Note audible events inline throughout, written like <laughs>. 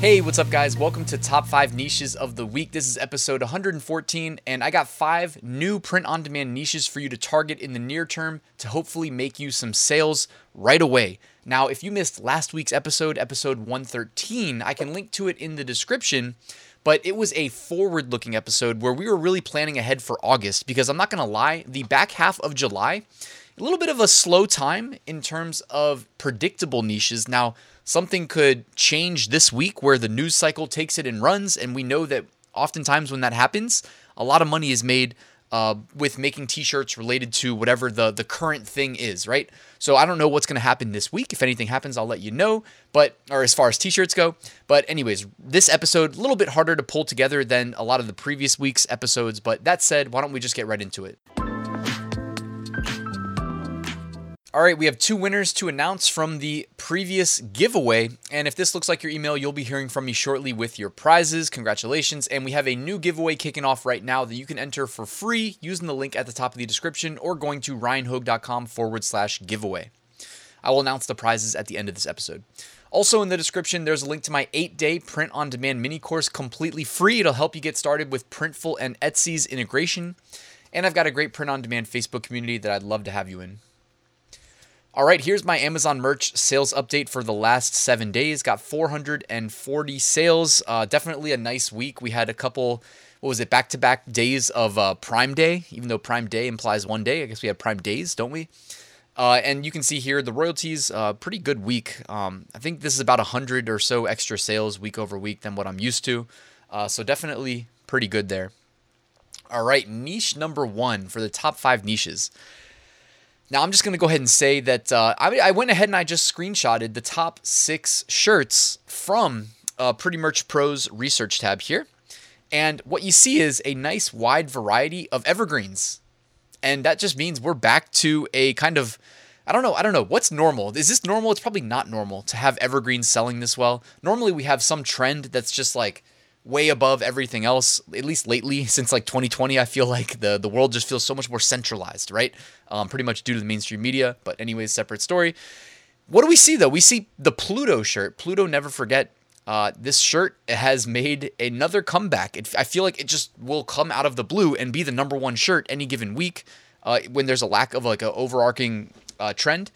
Hey, what's up, guys? Welcome to Top 5 Niches of the Week. This is episode 114, and I got five new print on demand niches for you to target in the near term to hopefully make you some sales right away. Now, if you missed last week's episode, episode 113, I can link to it in the description. But it was a forward looking episode where we were really planning ahead for August because I'm not going to lie, the back half of July, a little bit of a slow time in terms of predictable niches. Now, something could change this week where the news cycle takes it and runs. And we know that oftentimes when that happens, a lot of money is made uh, with making t-shirts related to whatever the the current thing is, right? So I don't know what's going to happen this week. If anything happens, I'll let you know. But or as far as t-shirts go, but anyways, this episode a little bit harder to pull together than a lot of the previous week's episodes. But that said, why don't we just get right into it? All right, we have two winners to announce from the previous giveaway. And if this looks like your email, you'll be hearing from me shortly with your prizes. Congratulations. And we have a new giveaway kicking off right now that you can enter for free using the link at the top of the description or going to ryanhogue.com forward slash giveaway. I will announce the prizes at the end of this episode. Also, in the description, there's a link to my eight day print on demand mini course completely free. It'll help you get started with Printful and Etsy's integration. And I've got a great print on demand Facebook community that I'd love to have you in. All right, here's my Amazon merch sales update for the last seven days. Got 440 sales. Uh, definitely a nice week. We had a couple, what was it, back to back days of uh, Prime Day, even though Prime Day implies one day. I guess we have Prime Days, don't we? Uh, and you can see here the royalties, uh, pretty good week. Um, I think this is about 100 or so extra sales week over week than what I'm used to. Uh, so definitely pretty good there. All right, niche number one for the top five niches. Now I'm just gonna go ahead and say that uh, I, I, went ahead and I just screenshotted the top six shirts from uh, Pretty Merch Pro's research tab here, and what you see is a nice wide variety of evergreens, and that just means we're back to a kind of I don't know. I don't know. What's normal? Is this normal? It's probably not normal to have evergreens selling this well. Normally, we have some trend that's just like way above everything else. At least lately, <laughs> since like 2020, I feel like the the world just feels so much more centralized, right? Um, pretty much due to the mainstream media. But anyways, separate story. What do we see though? We see the Pluto shirt. Pluto, never forget. Uh, this shirt has made another comeback. It, I feel like it just will come out of the blue and be the number one shirt any given week uh, when there's a lack of like an overarching uh, trend.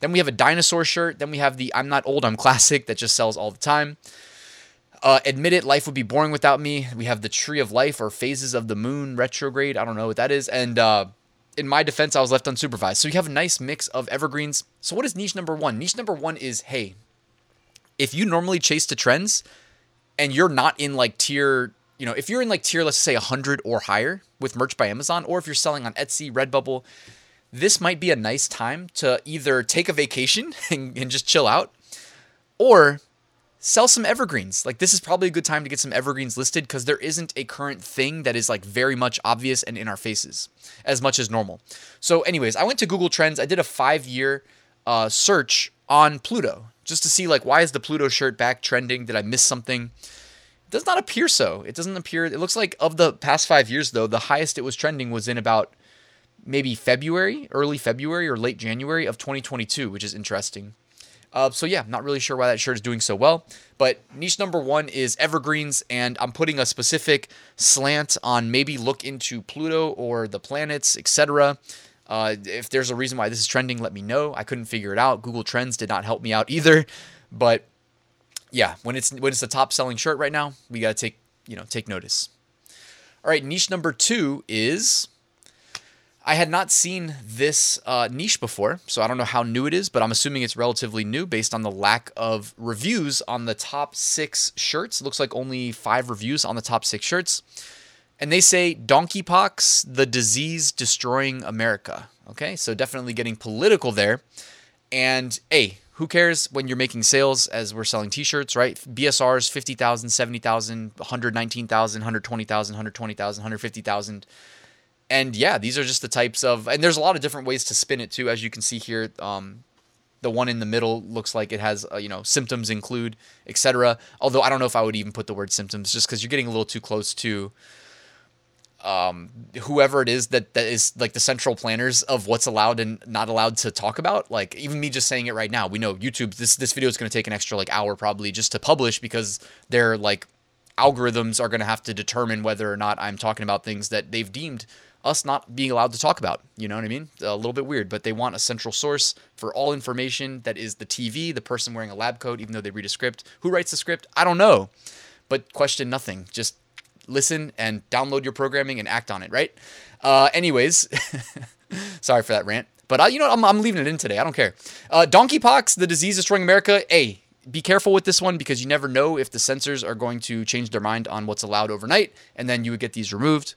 Then we have a dinosaur shirt. Then we have the I'm not old, I'm classic that just sells all the time. Uh, admit it, life would be boring without me. We have the Tree of Life or Phases of the Moon retrograde. I don't know what that is. And uh, in my defense, I was left unsupervised. So you have a nice mix of evergreens. So what is niche number one? Niche number one is hey, if you normally chase the trends and you're not in like tier, you know, if you're in like tier, let's say 100 or higher with merch by Amazon, or if you're selling on Etsy, Redbubble, this might be a nice time to either take a vacation <laughs> and, and just chill out or sell some evergreens. Like this is probably a good time to get some evergreens listed because there isn't a current thing that is like very much obvious and in our faces as much as normal. So, anyways, I went to Google Trends. I did a five year uh, search on Pluto just to see like why is the Pluto shirt back trending? Did I miss something? It does not appear so. It doesn't appear. It looks like of the past five years though, the highest it was trending was in about maybe February, early February or late January of 2022, which is interesting. Uh, so yeah, not really sure why that shirt is doing so well. But niche number one is evergreens, and I'm putting a specific slant on maybe look into Pluto or the planets, etc. Uh, if there's a reason why this is trending, let me know. I couldn't figure it out. Google Trends did not help me out either. But yeah, when it's when it's the top selling shirt right now, we gotta take you know take notice. All right, niche number two is I had not seen this uh, niche before, so I don't know how new it is, but I'm assuming it's relatively new based on the lack of reviews on the top six shirts. It looks like only five reviews on the top six shirts. And they say donkeypox, the disease destroying America. Okay, so definitely getting political there. And hey, who cares when you're making sales as we're selling t-shirts, right? BSRs 50,000, 70,000, 119,000, 120,000, 120,000, 150,000 and yeah, these are just the types of, and there's a lot of different ways to spin it too, as you can see here. Um, The one in the middle looks like it has, uh, you know, symptoms include, etc. Although I don't know if I would even put the word symptoms, just because you're getting a little too close to um, whoever it is that that is like the central planners of what's allowed and not allowed to talk about. Like even me just saying it right now, we know YouTube. This this video is going to take an extra like hour probably just to publish because they're like algorithms are going to have to determine whether or not I'm talking about things that they've deemed us not being allowed to talk about. You know what I mean? A little bit weird, but they want a central source for all information that is the TV, the person wearing a lab coat, even though they read a script. Who writes the script? I don't know. But question nothing. Just listen and download your programming and act on it, right? Uh, anyways, <laughs> sorry for that rant. But I, you know, I'm, I'm leaving it in today. I don't care. Uh, donkeypox, the disease destroying America. Hey, be careful with this one because you never know if the censors are going to change their mind on what's allowed overnight, and then you would get these removed.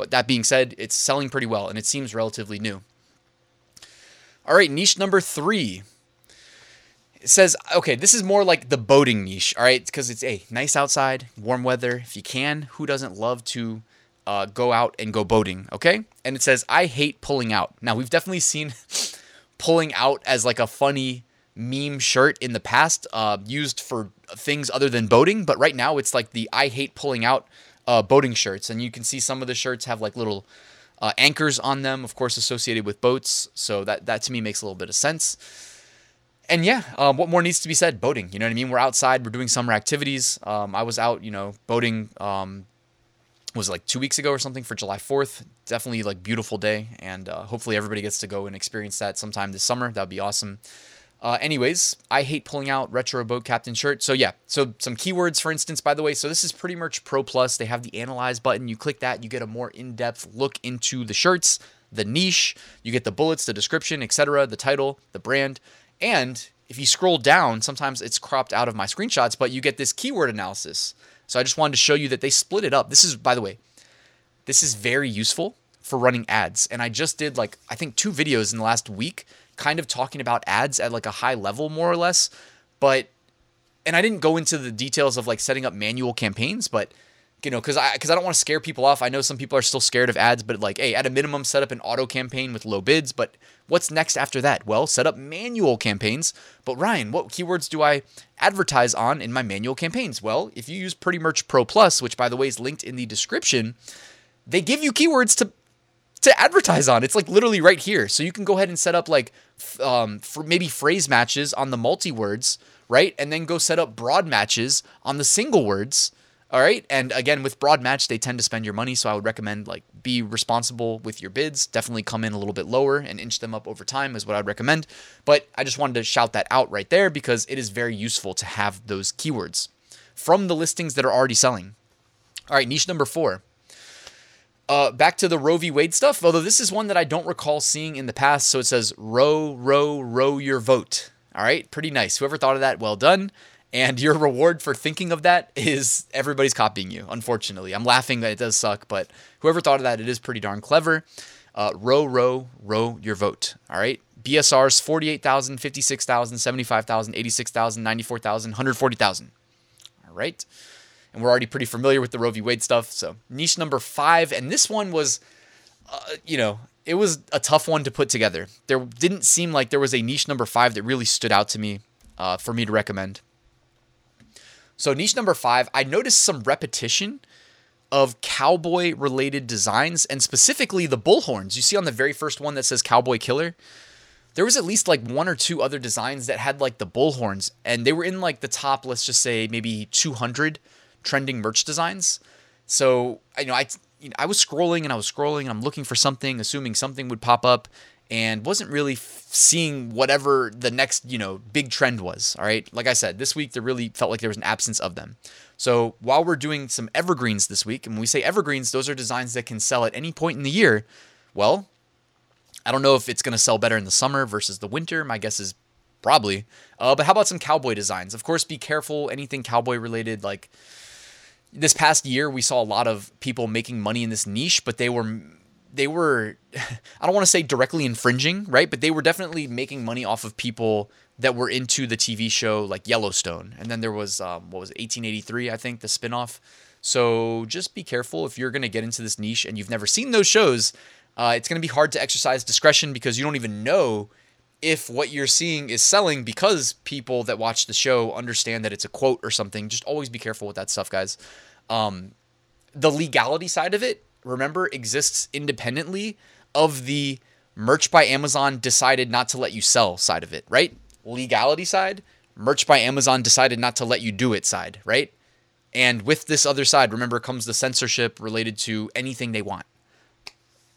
But that being said, it's selling pretty well and it seems relatively new. All right, niche number three. It says, okay, this is more like the boating niche, all right? Because it's a nice outside, warm weather. If you can, who doesn't love to uh, go out and go boating, okay? And it says, I hate pulling out. Now, we've definitely seen <laughs> pulling out as like a funny meme shirt in the past, uh, used for things other than boating, but right now it's like the I hate pulling out uh, boating shirts. And you can see some of the shirts have like little uh, anchors on them, of course, associated with boats. So that, that to me makes a little bit of sense and yeah, um, what more needs to be said? Boating. You know what I mean? We're outside. We're doing summer activities. Um, I was out, you know, boating. Um, was like two weeks ago or something for July 4th. Definitely like beautiful day, and uh, hopefully everybody gets to go and experience that sometime this summer. That'd be awesome. Uh, anyways, I hate pulling out retro boat captain shirt. So yeah, so some keywords, for instance, by the way. So this is pretty much Pro Plus. They have the analyze button. You click that, you get a more in-depth look into the shirts, the niche. You get the bullets, the description, etc., the title, the brand. And if you scroll down, sometimes it's cropped out of my screenshots, but you get this keyword analysis. So I just wanted to show you that they split it up. This is, by the way, this is very useful for running ads. And I just did like, I think two videos in the last week, kind of talking about ads at like a high level, more or less. But, and I didn't go into the details of like setting up manual campaigns, but you know, because I because I don't want to scare people off. I know some people are still scared of ads, but like, hey, at a minimum, set up an auto campaign with low bids. But what's next after that? Well, set up manual campaigns. But Ryan, what keywords do I advertise on in my manual campaigns? Well, if you use Pretty Merch Pro Plus, which by the way is linked in the description, they give you keywords to to advertise on. It's like literally right here. So you can go ahead and set up like um, maybe phrase matches on the multi words, right? And then go set up broad matches on the single words all right. And again, with broad match, they tend to spend your money. So I would recommend like be responsible with your bids. Definitely come in a little bit lower and inch them up over time is what I'd recommend. But I just wanted to shout that out right there because it is very useful to have those keywords from the listings that are already selling. All right, niche number four. Uh, back to the Roe v. Wade stuff, although this is one that I don't recall seeing in the past. So it says, row, row, row your vote. All right, pretty nice. Whoever thought of that, well done. And your reward for thinking of that is everybody's copying you, unfortunately. I'm laughing that it does suck, but whoever thought of that, it is pretty darn clever. Uh, row, row, row your vote. All right. BSRs 48,000, 56,000, 75,000, 86,000, 94,000, 140,000. All right. And we're already pretty familiar with the Roe v. Wade stuff. So, niche number five. And this one was, uh, you know, it was a tough one to put together. There didn't seem like there was a niche number five that really stood out to me uh, for me to recommend. So niche number five, I noticed some repetition of cowboy related designs and specifically the bullhorns. You see on the very first one that says Cowboy Killer, there was at least like one or two other designs that had like the bullhorns and they were in like the top, let's just say maybe 200 trending merch designs. So, you know, I you know, I was scrolling and I was scrolling and I'm looking for something, assuming something would pop up and wasn't really f- seeing whatever the next, you know, big trend was. All right. Like I said, this week there really felt like there was an absence of them. So while we're doing some evergreens this week, and when we say evergreens, those are designs that can sell at any point in the year. Well, I don't know if it's going to sell better in the summer versus the winter. My guess is probably. Uh, but how about some cowboy designs? Of course, be careful. Anything cowboy related, like this past year, we saw a lot of people making money in this niche, but they were they were <laughs> I don't want to say directly infringing, right? But they were definitely making money off of people that were into the TV show like Yellowstone. And then there was um, what was it, 1883, I think, the spinoff. So just be careful if you're going to get into this niche and you've never seen those shows. Uh, it's going to be hard to exercise discretion because you don't even know if what you're seeing is selling because people that watch the show understand that it's a quote or something, just always be careful with that stuff, guys. Um, the legality side of it, remember, exists independently of the merch by Amazon decided not to let you sell side of it, right? Legality side, merch by Amazon decided not to let you do it side, right? And with this other side, remember, comes the censorship related to anything they want.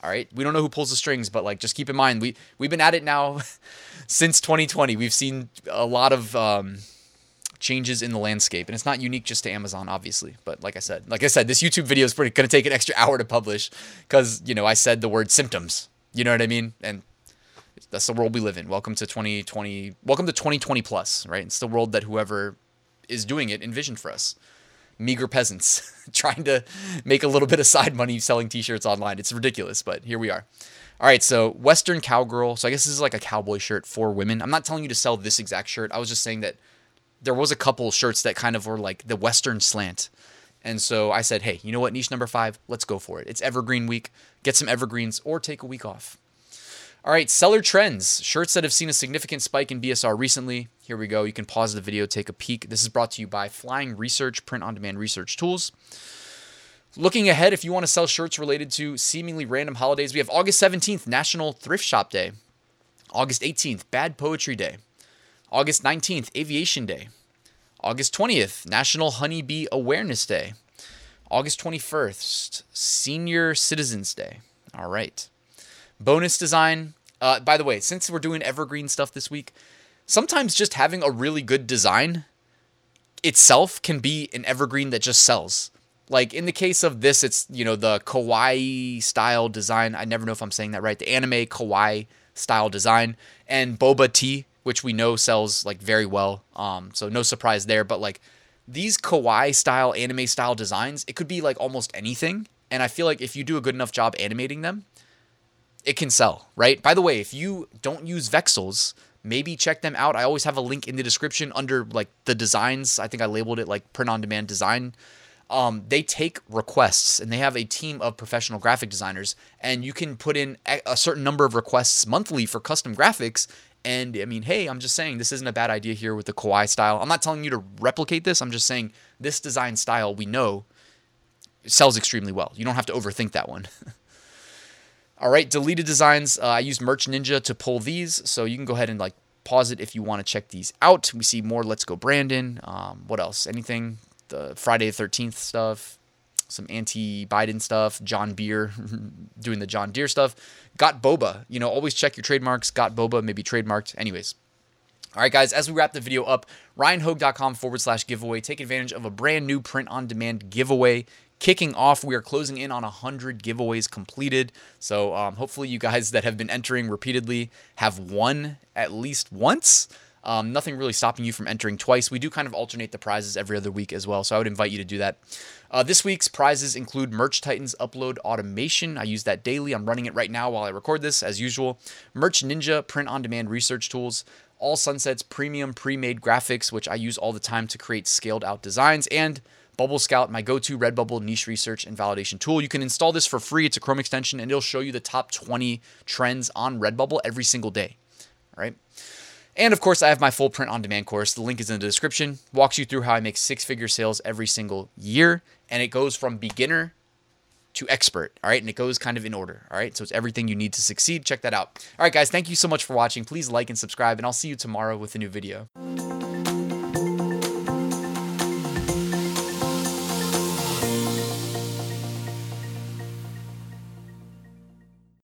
All right, we don't know who pulls the strings, but like, just keep in mind, we we've been at it now <laughs> since 2020. We've seen a lot of um, changes in the landscape, and it's not unique just to Amazon, obviously. But like I said, like I said, this YouTube video is pretty going to take an extra hour to publish because you know I said the word symptoms. You know what I mean? And that's the world we live in. Welcome to 2020. Welcome to 2020 plus, right? It's the world that whoever is doing it envisioned for us meager peasants <laughs> trying to make a little bit of side money selling t-shirts online. It's ridiculous, but here we are. All right, so Western Cowgirl. So I guess this is like a cowboy shirt for women. I'm not telling you to sell this exact shirt. I was just saying that there was a couple shirts that kind of were like the Western slant. And so I said, hey, you know what? Niche number five, let's go for it. It's Evergreen Week. Get some evergreens or take a week off. All right, seller trends. Shirts that have seen a significant spike in BSR recently. Here we go. You can pause the video, take a peek. This is brought to you by Flying Research, print on demand research tools. Looking ahead, if you want to sell shirts related to seemingly random holidays, we have August 17th, National Thrift Shop Day. August 18th, Bad Poetry Day. August 19th, Aviation Day. August 20th, National Honeybee Awareness Day. August 21st, Senior Citizens Day. All right. Bonus design. Uh, by the way, since we're doing evergreen stuff this week, sometimes just having a really good design itself can be an evergreen that just sells. Like in the case of this, it's you know the kawaii style design. I never know if I'm saying that right. The anime kawaii style design and boba tea, which we know sells like very well. Um, so no surprise there. But like these kawaii style anime style designs, it could be like almost anything. And I feel like if you do a good enough job animating them, it can sell, right? By the way, if you don't use Vexels, maybe check them out. I always have a link in the description under like the designs. I think I labeled it like print on demand design. Um, they take requests and they have a team of professional graphic designers, and you can put in a certain number of requests monthly for custom graphics. And I mean, hey, I'm just saying this isn't a bad idea here with the kawaii style. I'm not telling you to replicate this. I'm just saying this design style we know sells extremely well. You don't have to overthink that one. <laughs> All right, deleted designs. Uh, I use Merch Ninja to pull these, so you can go ahead and like pause it if you want to check these out. We see more Let's Go Brandon. Um, what else? Anything? The Friday the 13th stuff, some anti Biden stuff, John Beer <laughs> doing the John Deere stuff. Got Boba. You know, always check your trademarks. Got Boba, maybe trademarked. Anyways. All right, guys, as we wrap the video up, ryanhogue.com forward slash giveaway. Take advantage of a brand new print on demand giveaway kicking off. We are closing in on 100 giveaways completed. So um, hopefully, you guys that have been entering repeatedly have won at least once. Um, nothing really stopping you from entering twice. We do kind of alternate the prizes every other week as well, so I would invite you to do that. Uh, this week's prizes include Merch Titans upload automation. I use that daily. I'm running it right now while I record this, as usual. Merch Ninja print on demand research tools. All Sunsets premium pre made graphics, which I use all the time to create scaled out designs. And Bubble Scout, my go to Redbubble niche research and validation tool. You can install this for free. It's a Chrome extension and it'll show you the top 20 trends on Redbubble every single day. All right. And of course, I have my full print on demand course. The link is in the description. Walks you through how I make six figure sales every single year. And it goes from beginner to expert. All right. And it goes kind of in order. All right. So it's everything you need to succeed. Check that out. All right, guys. Thank you so much for watching. Please like and subscribe. And I'll see you tomorrow with a new video.